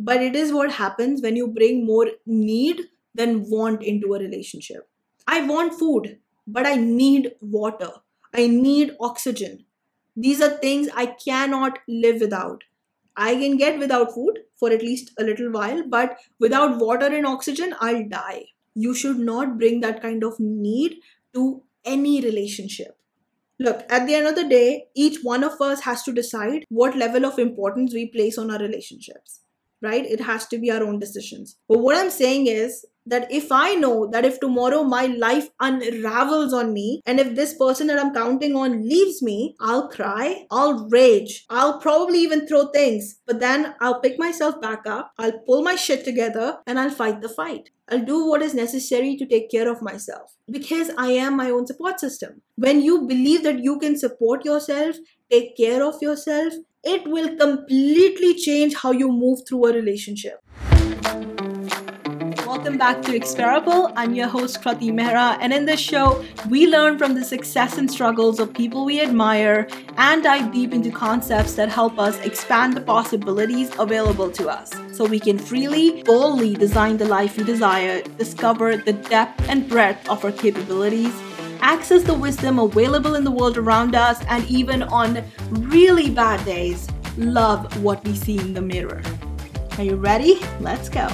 but it is what happens when you bring more need than want into a relationship. I want food, but I need water. I need oxygen. These are things I cannot live without. I can get without food for at least a little while, but without water and oxygen, I'll die. You should not bring that kind of need to any relationship. Look, at the end of the day, each one of us has to decide what level of importance we place on our relationships, right? It has to be our own decisions. But what I'm saying is, that if I know that if tomorrow my life unravels on me and if this person that I'm counting on leaves me, I'll cry, I'll rage, I'll probably even throw things, but then I'll pick myself back up, I'll pull my shit together, and I'll fight the fight. I'll do what is necessary to take care of myself because I am my own support system. When you believe that you can support yourself, take care of yourself, it will completely change how you move through a relationship. Welcome back to Experible. I'm your host, Krati Mehra, and in this show, we learn from the success and struggles of people we admire and dive deep into concepts that help us expand the possibilities available to us so we can freely, boldly design the life we desire, discover the depth and breadth of our capabilities access the wisdom available in the world around us, and even on really bad days, love what we see in the mirror. Are you ready? Let's go.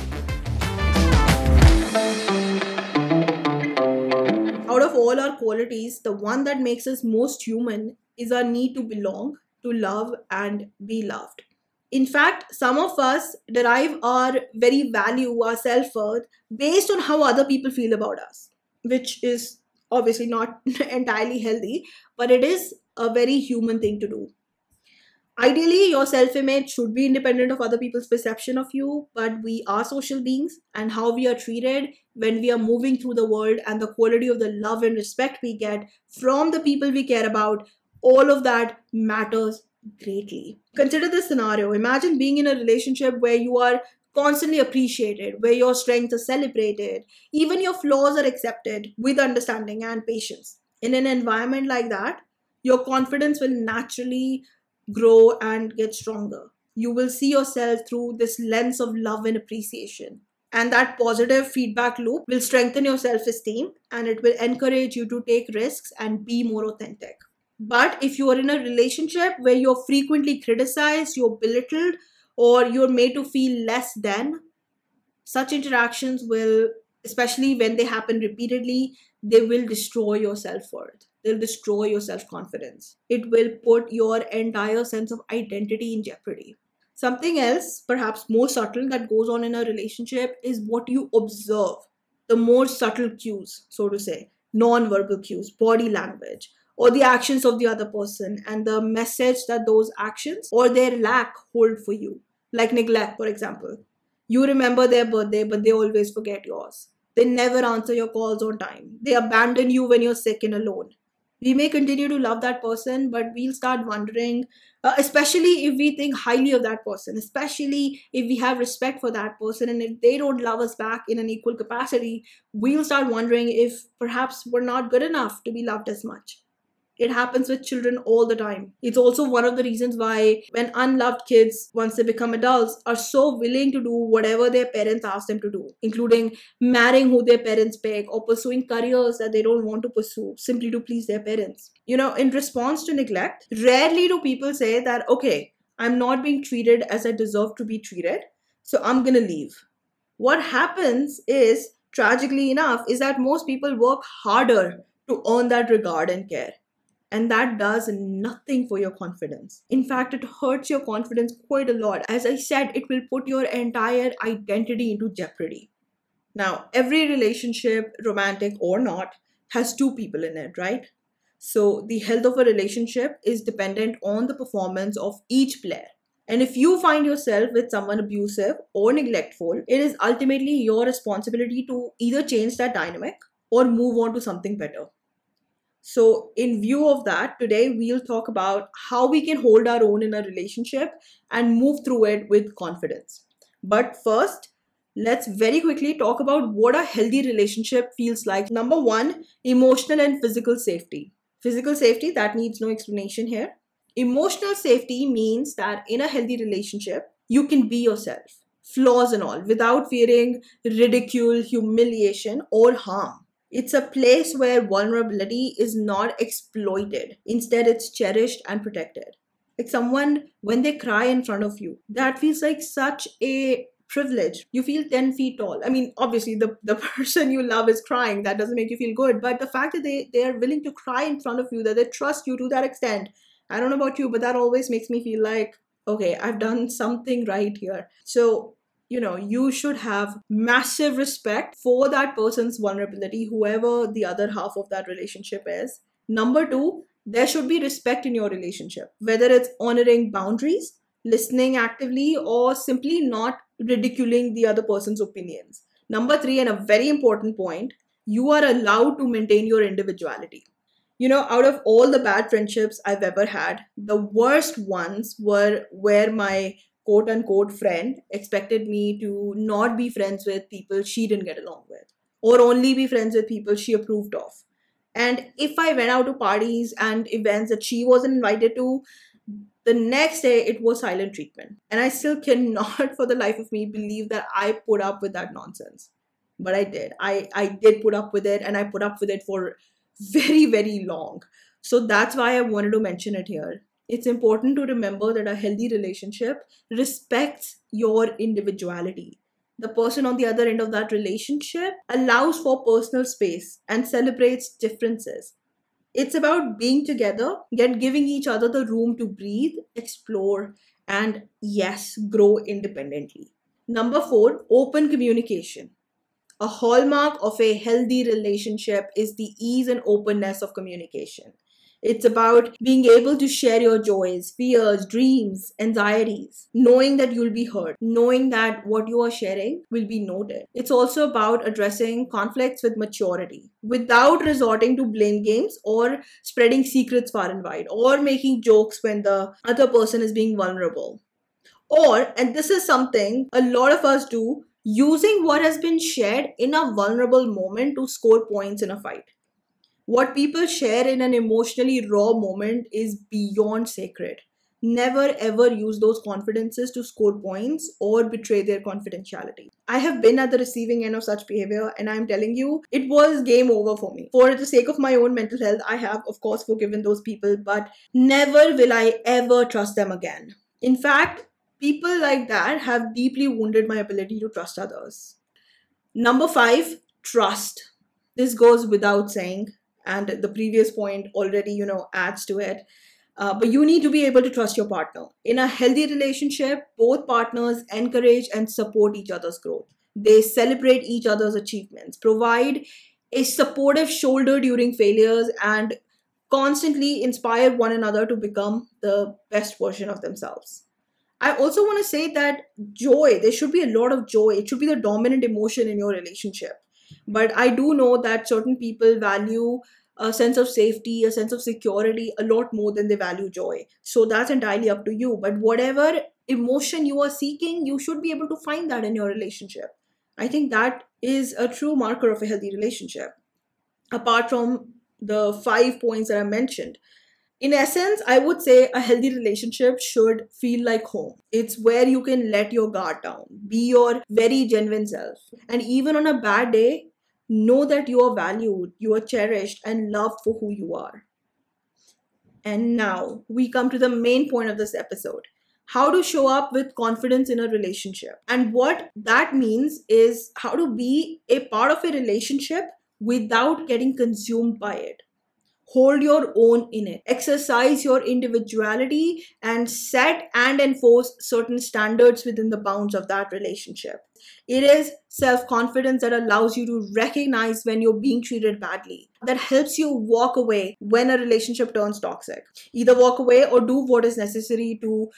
out of all our qualities, the one that makes us most human is our need to belong, to love, and be loved. In fact, some of us derive our very value, our self worth, based on how other people feel about us, which is obviously not entirely healthy, but it is a very human thing to do. Ideally your self-image should be independent of other people's perception of you but we are social beings and how we are treated when we are moving through the world and the quality of the love and respect we get from the people we care about all of that matters greatly. Consider this scenario. Imagine being in a relationship where you are constantly appreciated where your strengths are celebrated even your flaws are accepted with understanding and patience in an environment like that your confidence will naturally grow and get stronger. You will see yourself through this lens of love and appreciation. And that positive feedback loop will strengthen your self esteem and it will encourage you to take risks and be more authentic. But if you are in a relationship where you're frequently criticized, you're belittled, or you're made to feel less than, such interactions will, especially when they happen repeatedly, they will destroy your self worth they'll destroy your self confidence. It will put your entire sense of identity in jeopardy. Something else, perhaps more subtle, that goes on in a relationship is what you observe. The more subtle cues, so to say, non verbal cues, body language, or the actions of the other person, and the message that those actions or their lack hold for you. Like neglect, for example. You remember their birthday, but they always forget yours. They never answer your calls on time. They abandon you when you're sick and alone we may continue to love that person but we'll start wondering uh, especially if we think highly of that person especially if we have respect for that person and if they don't love us back in an equal capacity we'll start wondering if perhaps we're not good enough to be loved as much it happens with children all the time. It's also one of the reasons why, when unloved kids, once they become adults, are so willing to do whatever their parents ask them to do, including marrying who their parents beg or pursuing careers that they don't want to pursue simply to please their parents. You know, in response to neglect, rarely do people say that, okay, I'm not being treated as I deserve to be treated, so I'm gonna leave. What happens is, tragically enough, is that most people work harder to earn that regard and care and that does nothing for your confidence. In fact, it hurts your confidence quite a lot. As I said, it will put your entire identity into jeopardy. Now, every relationship, romantic or not, has two people in it, right? So, the health of a relationship is dependent on the performance of each player. And if you find yourself with someone abusive or neglectful, it is ultimately your responsibility to either change that dynamic or move on to something better. So, in view of that, today we'll talk about how we can hold our own in a relationship and move through it with confidence. But first, let's very quickly talk about what a healthy relationship feels like. Number one, emotional and physical safety. Physical safety, that needs no explanation here. Emotional safety means that in a healthy relationship, you can be yourself flaws and all, without fearing ridicule, humiliation, or harm. It's a place where vulnerability is not exploited. Instead, it's cherished and protected. Like someone, when they cry in front of you, that feels like such a privilege. You feel 10 feet tall. I mean, obviously, the, the person you love is crying. That doesn't make you feel good. But the fact that they, they are willing to cry in front of you, that they trust you to that extent, I don't know about you, but that always makes me feel like, okay, I've done something right here. So, you know, you should have massive respect for that person's vulnerability, whoever the other half of that relationship is. Number two, there should be respect in your relationship, whether it's honoring boundaries, listening actively, or simply not ridiculing the other person's opinions. Number three, and a very important point, you are allowed to maintain your individuality you know, out of all the bad friendships I've ever had, the worst ones were where my quote unquote friend expected me to not be friends with people she didn't get along with, or only be friends with people she approved of. And if I went out to parties and events that she wasn't invited to, the next day it was silent treatment. And I still cannot for the life of me believe that I put up with that nonsense. But I did. I, I did put up with it and I put up with it for very, very long. So that's why I wanted to mention it here. It's important to remember that a healthy relationship respects your individuality. The person on the other end of that relationship allows for personal space and celebrates differences. It's about being together, yet giving each other the room to breathe, explore, and yes, grow independently. Number four, open communication. A hallmark of a healthy relationship is the ease and openness of communication. It's about being able to share your joys, fears, dreams, anxieties, knowing that you'll be heard, knowing that what you are sharing will be noted. It's also about addressing conflicts with maturity without resorting to blame games or spreading secrets far and wide or making jokes when the other person is being vulnerable. Or, and this is something a lot of us do, using what has been shared in a vulnerable moment to score points in a fight. What people share in an emotionally raw moment is beyond sacred. Never ever use those confidences to score points or betray their confidentiality. I have been at the receiving end of such behavior, and I'm telling you, it was game over for me. For the sake of my own mental health, I have, of course, forgiven those people, but never will I ever trust them again. In fact, people like that have deeply wounded my ability to trust others. Number five, trust. This goes without saying, and the previous point already, you know, adds to it. Uh, but you need to be able to trust your partner. In a healthy relationship, both partners encourage and support each other's growth. They celebrate each other's achievements, provide a supportive shoulder during failures, and constantly inspire one another to become the best version of themselves. I also want to say that joy, there should be a lot of joy. It should be the dominant emotion in your relationship. But I do know that certain people value a sense of safety, a sense of security a lot more than they value joy. So that's entirely up to you. But whatever emotion you are seeking, you should be able to find that in your relationship. I think that is a true marker of a healthy relationship. Apart from the five points that I mentioned, in essence, I would say a healthy relationship should feel like home. It's where you can let your guard down, be your very genuine self. And even on a bad day, know that you are valued, you are cherished, and loved for who you are. And now we come to the main point of this episode how to show up with confidence in a relationship. And what that means is how to be a part of a relationship without getting consumed by it hold your own in it. Exercise your individuality and set and enforce certain standards within the bounds of that relationship. It is self confidence that allows you to recognize when you're being treated badly that helps you walk away when a relationship turns toxic. Either walk away or do what is necessary to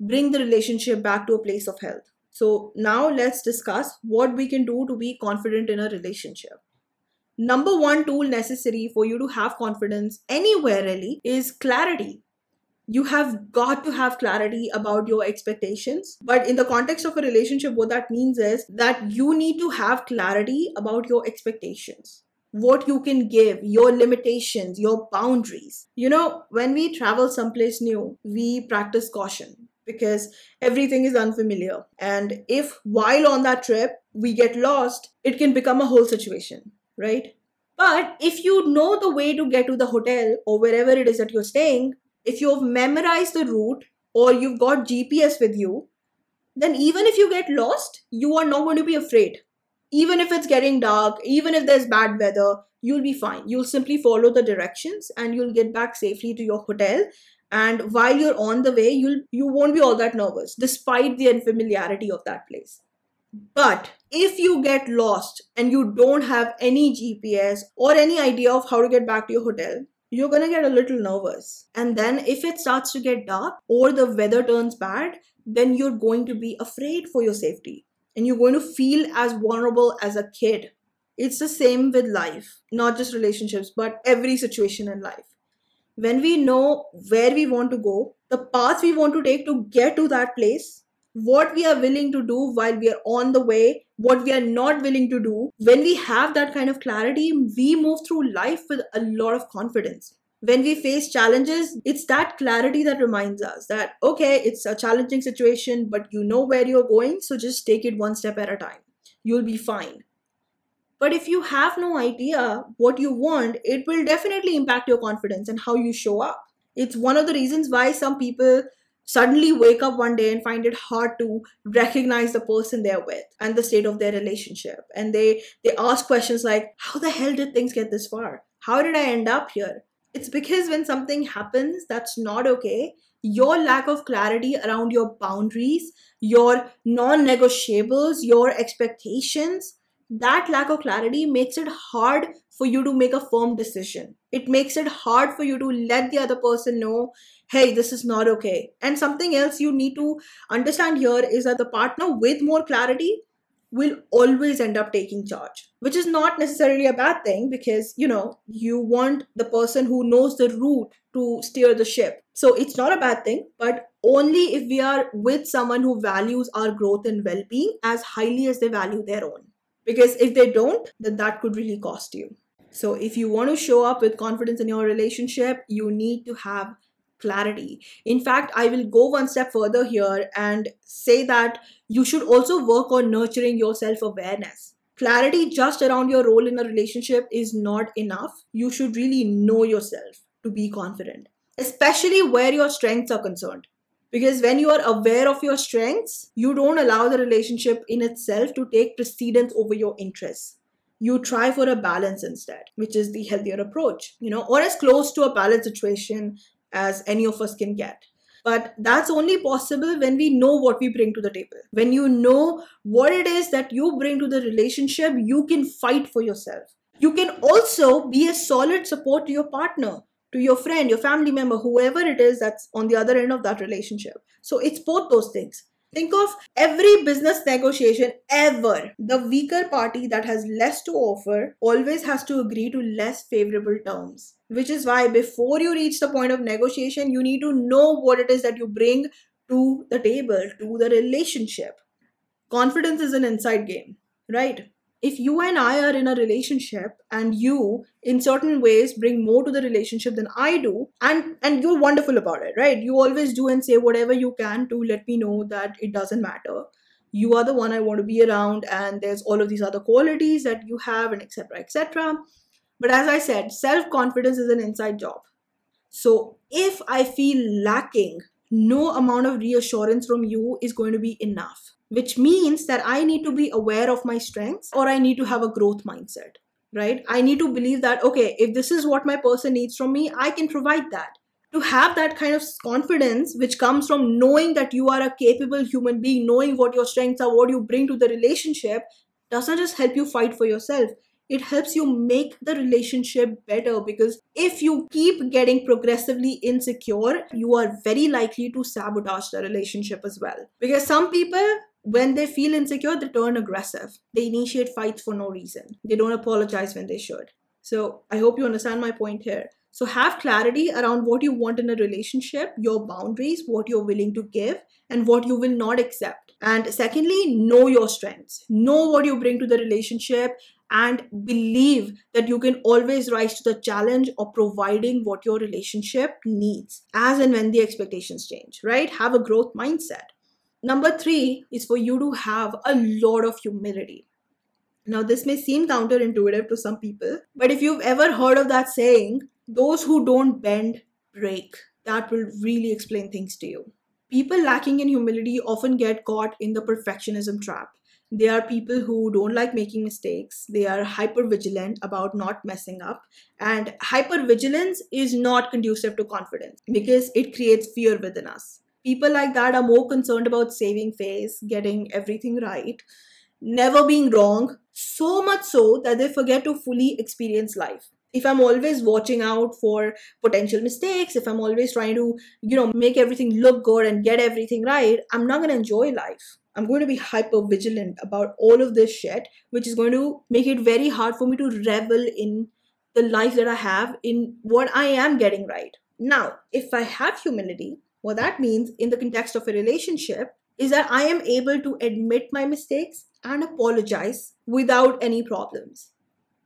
bring the relationship back to a place of health. So now let's discuss what we can do to be confident in a relationship number one tool necessary for you to have confidence anywhere really is clarity you have got to have clarity about your expectations. But in the context of a relationship, what that means is that you need to have clarity about your expectations, what you can give, your limitations, your boundaries. You know, when we travel someplace new, we practice caution. because everything is unfamiliar. And if while on that trip we get lost, it can become a whole situation, right? But if you know the way to get to the hotel or wherever it is that you're staying, if you've memorized the route or you've got GPS with you, then even if you get lost, you are not going to be afraid. Even if it's getting dark, even if there's bad weather, you'll be fine. You'll simply follow the directions and you'll get back safely to your hotel. And while you're on the way, you'll you won't be all that nervous, despite the unfamiliarity of that place. But if you get lost and you don't have any GPS or any idea of how to get back to your hotel, you're gonna get a little nervous. And then if it starts to get dark or the weather turns bad, then you're going to be afraid for your safety and you're going to feel as vulnerable as a kid. It's the same with life, not just relationships, but every situation in life. When we know where we want to go, the path we want to take to get to that place, what we are willing to do while we are on the way, what we are not willing to do, when we have that kind of clarity, we move through life with a lot of confidence. When we face challenges, it's that clarity that reminds us that, okay, it's a challenging situation, but you know where you're going, so just take it one step at a time. You'll be fine. But if you have no idea what you want, it will definitely impact your confidence and how you show up. It's one of the reasons why some people suddenly wake up one day and find it hard to recognize the person they're with and the state of their relationship. And they they ask questions like how the hell did things get this far? How did i end up here? It's because when something happens that's not okay your lack of clarity around your boundaries your non-negotiables your expectations that lack of clarity makes it hard for you to make a firm decision. It makes it hard for you to let the other person know, hey, this is not okay. And something else you need to understand here is that the partner with more clarity will always end up taking charge, which is not necessarily a bad thing because, you know, you want the person who knows the route to steer the ship. So it's not a bad thing, but only if we are with someone who values our growth and well being as highly as they value their own because if they don't then that could really cost you so if you want to show up with confidence in your relationship you need to have clarity. In fact i will go one step further here and say that you should also work on nurturing your self awareness clarity just around your role in a relationship is not enough. You should really know yourself to be confident especially where your strengths are concerned. Because when you are aware of your strengths, you don't allow the relationship in itself to take precedence over your interests. You try for a balance instead, which is the healthier approach, you know, or as close to a balanced situation as any of us can get. But that's only possible when we know what we bring to the table. When you know what it is that you bring to the relationship, you can fight for yourself. You can also be a solid support to your partner to your friend, your family member, whoever it is that's on the other end of that relationship. So it's both those things. Think of every business negotiation ever. The weaker party that has less to offer always has to agree to less favorable terms. Which is why before you reach the point of negotiation, you need to know what it is that you bring to the table, to the relationship. Confidence is an inside game, right? If you and I are in a relationship and you in certain ways bring more to the relationship than I do and and you're wonderful about it right? You always do and say whatever you can to let me know that it doesn't matter. You are the one I want to be around and there's all of these other qualities that you have and etc etc but as I said self confidence is an inside job. So if I feel lacking no amount of reassurance from you is going to be enough which means that I need to be aware of my strengths or I need to have a growth mindset, right? I need to believe that, okay, if this is what my person needs from me, I can provide that. To have that kind of confidence, which comes from knowing that you are a capable human being, knowing what your strengths are, what you bring to the relationship, doesn't just help you fight for yourself. It helps you make the relationship better because if you keep getting progressively insecure, you are very likely to sabotage the relationship as well. Because some people when they feel insecure, they turn aggressive. They initiate fights for no reason. They don't apologize when they should. So I hope you understand my point here. So have clarity around what you want in a relationship, your boundaries, what you're willing to give, and what you will not accept. And secondly, know your strengths. Know what you bring to the relationship and believe that you can always rise to the challenge of providing what your relationship needs as and when the expectations change, right? Have a growth mindset. Number three is for you to have a lot of humility. Now, this may seem counterintuitive to some people, but if you've ever heard of that saying, those who don't bend break, that will really explain things to you. People lacking in humility often get caught in the perfectionism trap. They are people who don't like making mistakes. They are hyper vigilant about not messing up. And hyper vigilance is not conducive to confidence because it creates fear within us. People like that are more concerned about saving face, getting everything right, never being wrong, so much so that they forget to fully experience life. If i'm always watching out for potential mistakes if i'm always trying to you know make everything look good and get everything right i'm not going to enjoy life. I'm going to be hyper vigilant about all of this shit which is going to make it very hard for me to revel in the life that i have in what i am getting right. Now if i have humility what that means in the context of a relationship is that i am able to admit my mistakes and apologize without any problems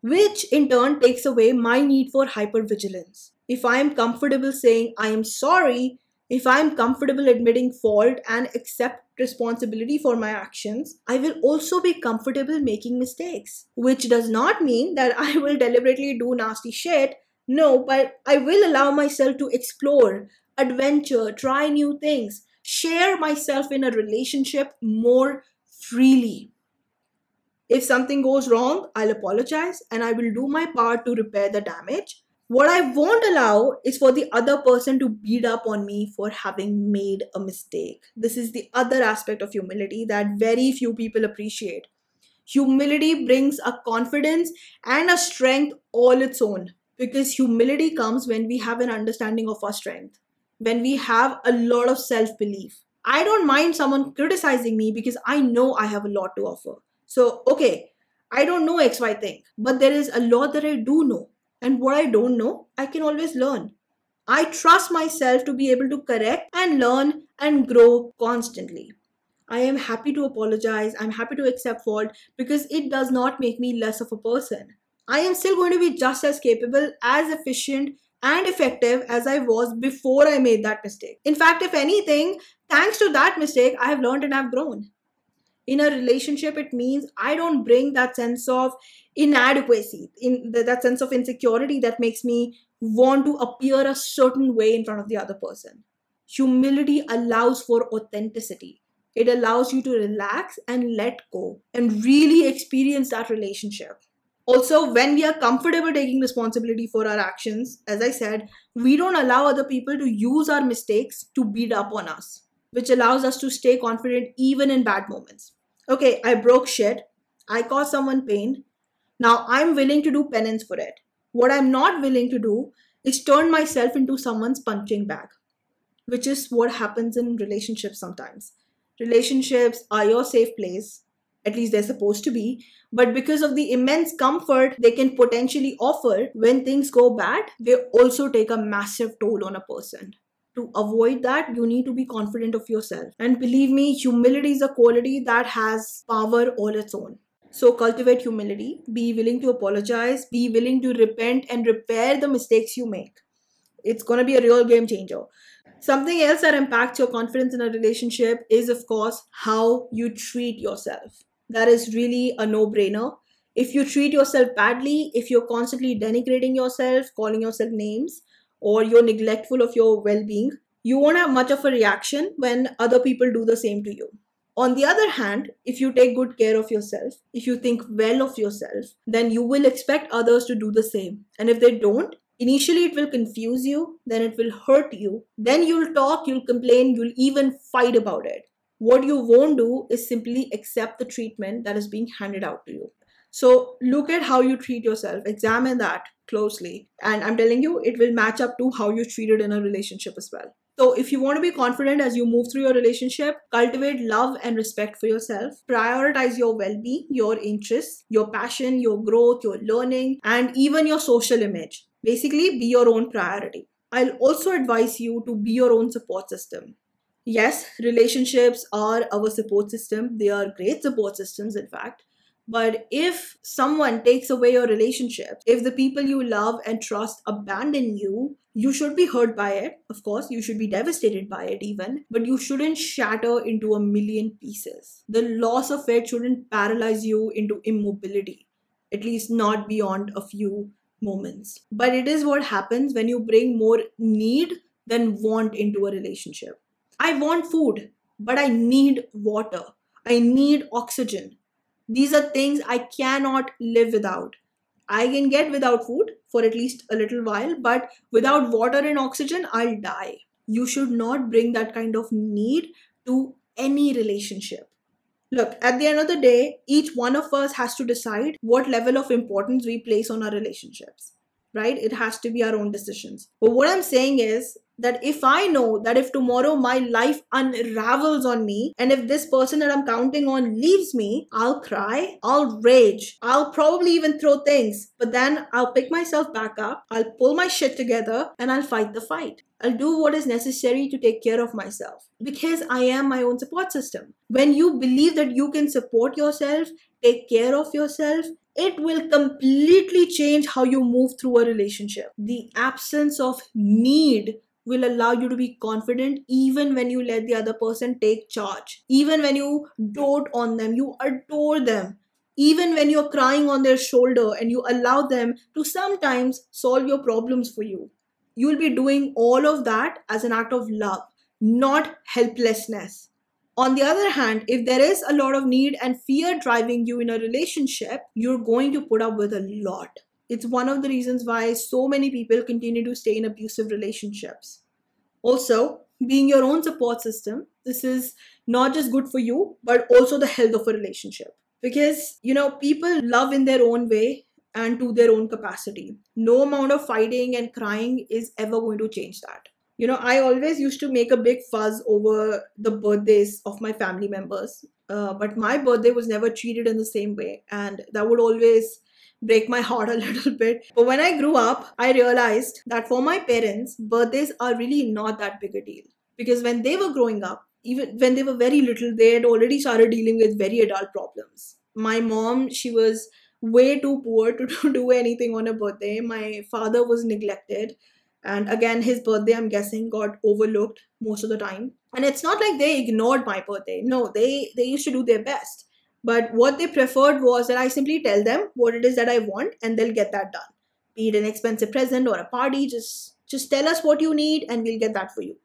which in turn takes away my need for hypervigilance. If I am comfortable saying I am sorry, if I am comfortable admitting fault and accept responsibility for my actions, I will also be comfortable making mistakes. Which does not mean that I will deliberately do nasty shit. No, but I will allow myself to explore, adventure, try new things, share myself in a relationship more freely. If something goes wrong, I'll apologize and I will do my part to repair the damage. What I won't allow is for the other person to beat up on me for having made a mistake. This is the other aspect of humility that very few people appreciate. Humility brings a confidence and a strength all its own because humility comes when we have an understanding of our strength, when we have a lot of self belief. I don't mind someone criticizing me because I know I have a lot to offer. So, okay, I don't know XY thing, but there is a lot that I do know. And what I don't know, I can always learn. I trust myself to be able to correct and learn and grow constantly. I am happy to apologize. I'm happy to accept fault because it does not make me less of a person. I am still going to be just as capable, as efficient, and effective as I was before I made that mistake. In fact, if anything, thanks to that mistake, I have learned and I've grown. In a relationship it means i don't bring that sense of inadequacy in the, that sense of insecurity that makes me want to appear a certain way in front of the other person. Humility allows for authenticity. It allows you to relax and let go and really experience that relationship also when we are comfortable taking responsibility for our actions as i said we don't allow other people to use our mistakes to beat up on us which allows us to stay confident even in bad moments okay, I broke shit. I caused someone pain. Now I'm willing to do penance for it. What I'm not willing to do is turn myself into someone's punching bag, which is what happens in relationships sometimes. Relationships are your safe place, at least they're supposed to be, but because of the immense comfort they can potentially offer when things go bad, they also take a massive toll on a person. To avoid that you need to be confident of yourself. And believe me humility is a quality that has power all its own. So cultivate humility. Be willing to apologize. Be willing to repent and repair the mistakes you make. It's going to be a real game changer. Something else that impacts your confidence in a relationship is of course how you treat yourself that is really a no brainer if you treat yourself badly if you're constantly denigrating yourself calling yourself names or you're neglectful of your well being, you won't have much of a reaction when other people do the same to you. On the other hand, if you take good care of yourself, if you think well of yourself, then you will expect others to do the same. And if they don't, initially it will confuse you, then it will hurt you, then you'll talk, you'll complain, you'll even fight about it. What you won't do is simply accept the treatment that is being handed out to you. So look at how you treat yourself, examine that closely. And I'm telling you, it will match up to how you treated in a relationship as well. So, if you want to be confident as you move through your relationship, cultivate love and respect for yourself. Prioritize your well being, your interests, your passion, your growth, your learning, and even your social image. Basically, be your own priority. I'll also advise you to be your own support system. Yes, relationships are our support system, they are great support systems, in fact But if someone takes away your relationship, if the people you love and trust abandon you, you should be hurt by it. Of course, you should be devastated by it, even, but you shouldn't shatter into a million pieces. The loss of it shouldn't paralyze you into immobility, at least not beyond a few moments. But it is what happens when you bring more need than want into a relationship. I want food, but I need water. I need oxygen. These are things I cannot live without. I can get without food for at least a little while, but without water and oxygen, I'll die. You should not bring that kind of need to any relationship. Look, at the end of the day, each one of us has to decide what level of importance we place on our relationships, right? It has to be our own decisions. But what I'm saying is, that if I know that if tomorrow my life unravels on me and if this person that I'm counting on leaves me, I'll cry, I'll rage, I'll probably even throw things, but then I'll pick myself back up, I'll pull my shit together, and I'll fight the fight. I'll do what is necessary to take care of myself because I am my own support system. When you believe that you can support yourself, take care of yourself, it will completely change how you move through a relationship. The absence of need will allow you to be confident even when you let the other person take charge. Even when you dote on them, you adore them. Even when you're crying on their shoulder and you allow them to sometimes solve your problems for you. You'll be doing all of that as an act of love, not helplessness. On the other hand, if there is a lot of need and fear driving you in a relationship, you're going to put up with a lot it's one of the reasons why so many people continue to stay in abusive relationships. Also, being your own support system, this is not just good for you, but also the health of a relationship. Because, you know, people love in their own way and to their own capacity. No amount of fighting and crying is ever going to change that. You know, I always used to make a big fuzz over the birthdays of my family members, uh, but my birthday was never treated in the same way. And that would always break my heart a little bit. But when I grew up, I realized that for my parents, birthdays are really not that big a deal. Because when they were growing up, even when they were very little, they had already started dealing with very adult problems. My mom, she was way too poor to do anything on a birthday. My father was neglected. And again, his birthday, I'm guessing, got overlooked most of the time. And it's not like they ignored my birthday. No, they, they used to do their best but what they preferred was that I simply tell them what it is that I want and they'll get that done. Be it an expensive present or a party, just just tell us what you need and we'll get that for you.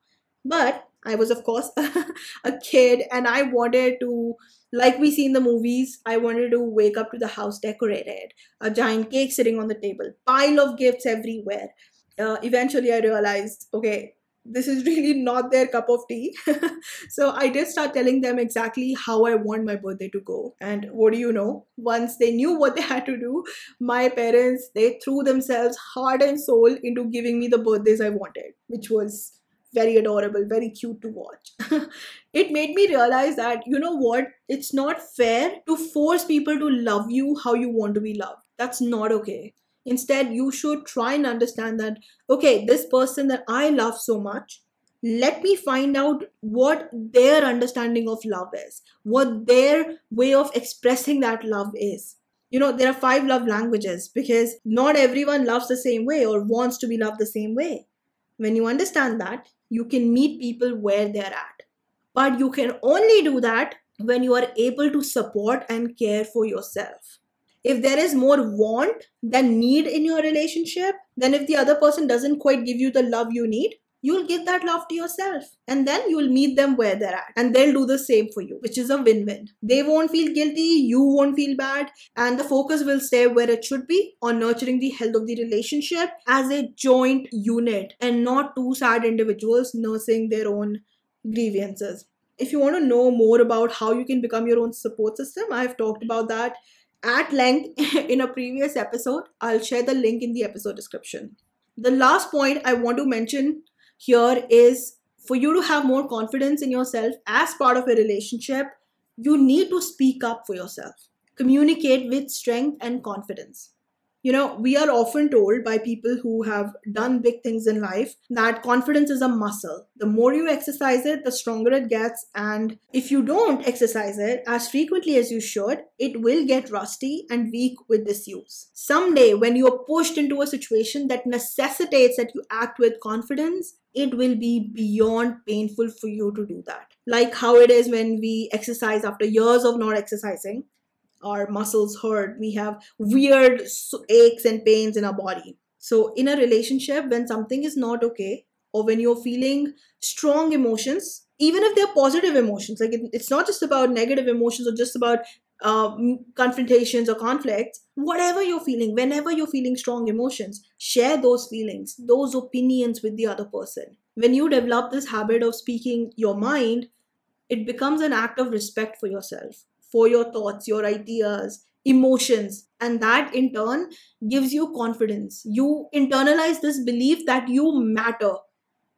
But I was of course a kid and I wanted to like we see in the movies, I wanted to wake up to the house decorated, a giant cake sitting on the table, pile of gifts everywhere. Uh, eventually I realized, okay, this is really not their cup of tea. so I did start telling them exactly how I want my birthday to go. And what do you know? Once they knew what they had to do, my parents they threw themselves heart and soul into giving me the birthdays I wanted, which was very adorable, very cute to watch. it made me realize that, you know what, it's not fair to force people to love you how you want to be loved. That's not okay. Instead, you should try and understand that, okay, this person that I love so much, let me find out what their understanding of love is, what their way of expressing that love is. You know, there are five love languages because not everyone loves the same way or wants to be loved the same way. When you understand that, you can meet people where they're at. But you can only do that when you are able to support and care for yourself if there is more want than need in your relationship, then if the other person doesn't quite give you the love you need, you'll give that love to yourself. And then you'll meet them where they're at. And they'll do the same for you which is a win-win. They won't feel guilty you won't feel bad and the focus will stay where it should be on nurturing the health of the relationship as a joint unit and not two sad individuals nursing their own grievances. If you want to know more about how you can become your own support system i've talked about that at length in a previous episode. I'll share the link in the episode description. The last point I want to mention here is for you to have more confidence in yourself as part of a relationship, you need to speak up for yourself. Communicate with strength and confidence. You know, we are often told by people who have done big things in life that confidence is a muscle. The more you exercise it, the stronger it gets. And if you don't exercise it as frequently as you should, it will get rusty and weak with disuse. Someday, when you are pushed into a situation that necessitates that you act with confidence, it will be beyond painful for you to do that. Like how it is when we exercise after years of not exercising our muscles hurt. We have weird aches and pains in our body. So in a relationship when something is not okay or when you're feeling strong emotions even if they're positive emotions like it, it's not just about negative emotions or just about uh, confrontations or conflicts whatever you're feeling whenever you're feeling strong emotions share those feelings those opinions with the other person. When you develop this habit of speaking your mind it becomes an act of respect for yourself for your thoughts, your ideas, emotions. And that in turn gives you confidence. You internalize this belief that you matter.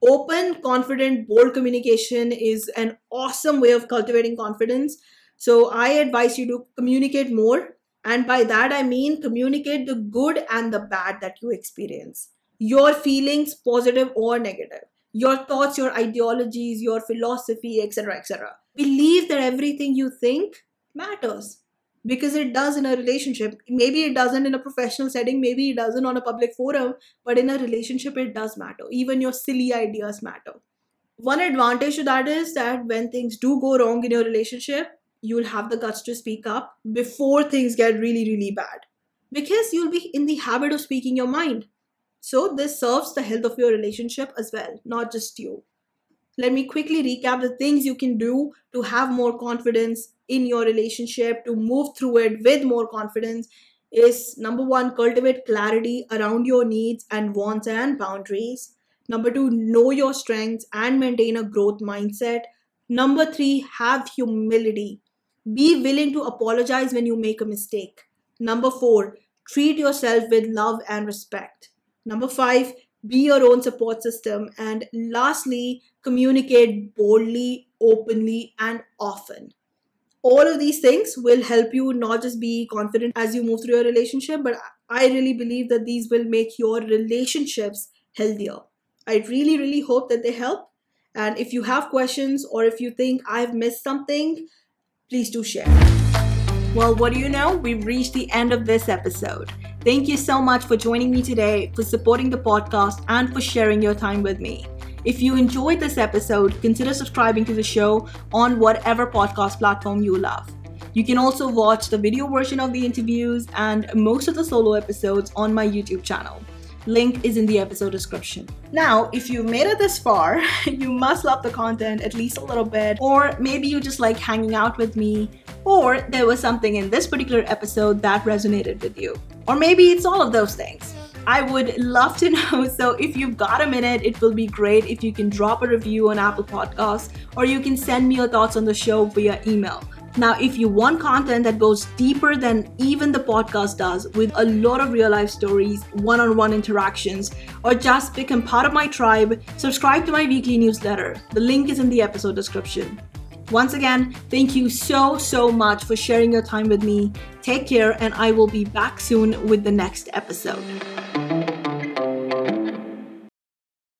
Open, confident, bold communication is an awesome way of cultivating confidence. So I advise you to communicate more. And by that, I mean communicate the good and the bad that you experience. Your feelings, positive or negative your thoughts, your ideologies, your philosophy, etc., etc. Believe that everything you think matters because it does in a relationship. Maybe it doesn't in a professional setting, maybe it doesn't on a public forum, but in a relationship, it does matter. Even your silly ideas matter. One advantage to that is that when things do go wrong in your relationship, you'll have the guts to speak up before things get really, really bad because you'll be in the habit of speaking your mind. So, this serves the health of your relationship as well, not just you let me quickly recap the things you can do to have more confidence in your relationship, to move through it with more confidence. Is number one, cultivate clarity around your needs and wants and boundaries. Number two, know your strengths and maintain a growth mindset. Number three, have humility. Be willing to apologize when you make a mistake. Number four, treat yourself with love and respect. Number five, be your own support system. And lastly, communicate boldly, openly, and often. All of these things will help you not just be confident as you move through your relationship, but I really believe that these will make your relationships healthier. I really, really hope that they help. And if you have questions or if you think I've missed something, please do share. Well, what do you know? We've reached the end of this episode. Thank you so much for joining me today, for supporting the podcast, and for sharing your time with me. If you enjoyed this episode, consider subscribing to the show on whatever podcast platform you love. You can also watch the video version of the interviews and most of the solo episodes on my YouTube channel. Link is in the episode description. Now, if you've made it this far, you must love the content at least a little bit, or maybe you just like hanging out with me, or there was something in this particular episode that resonated with you. Or maybe it's all of those things. I would love to know. So, if you've got a minute, it will be great if you can drop a review on Apple Podcasts or you can send me your thoughts on the show via email. Now, if you want content that goes deeper than even the podcast does, with a lot of real life stories, one on one interactions, or just become part of my tribe, subscribe to my weekly newsletter. The link is in the episode description. Once again, thank you so, so much for sharing your time with me. Take care, and I will be back soon with the next episode.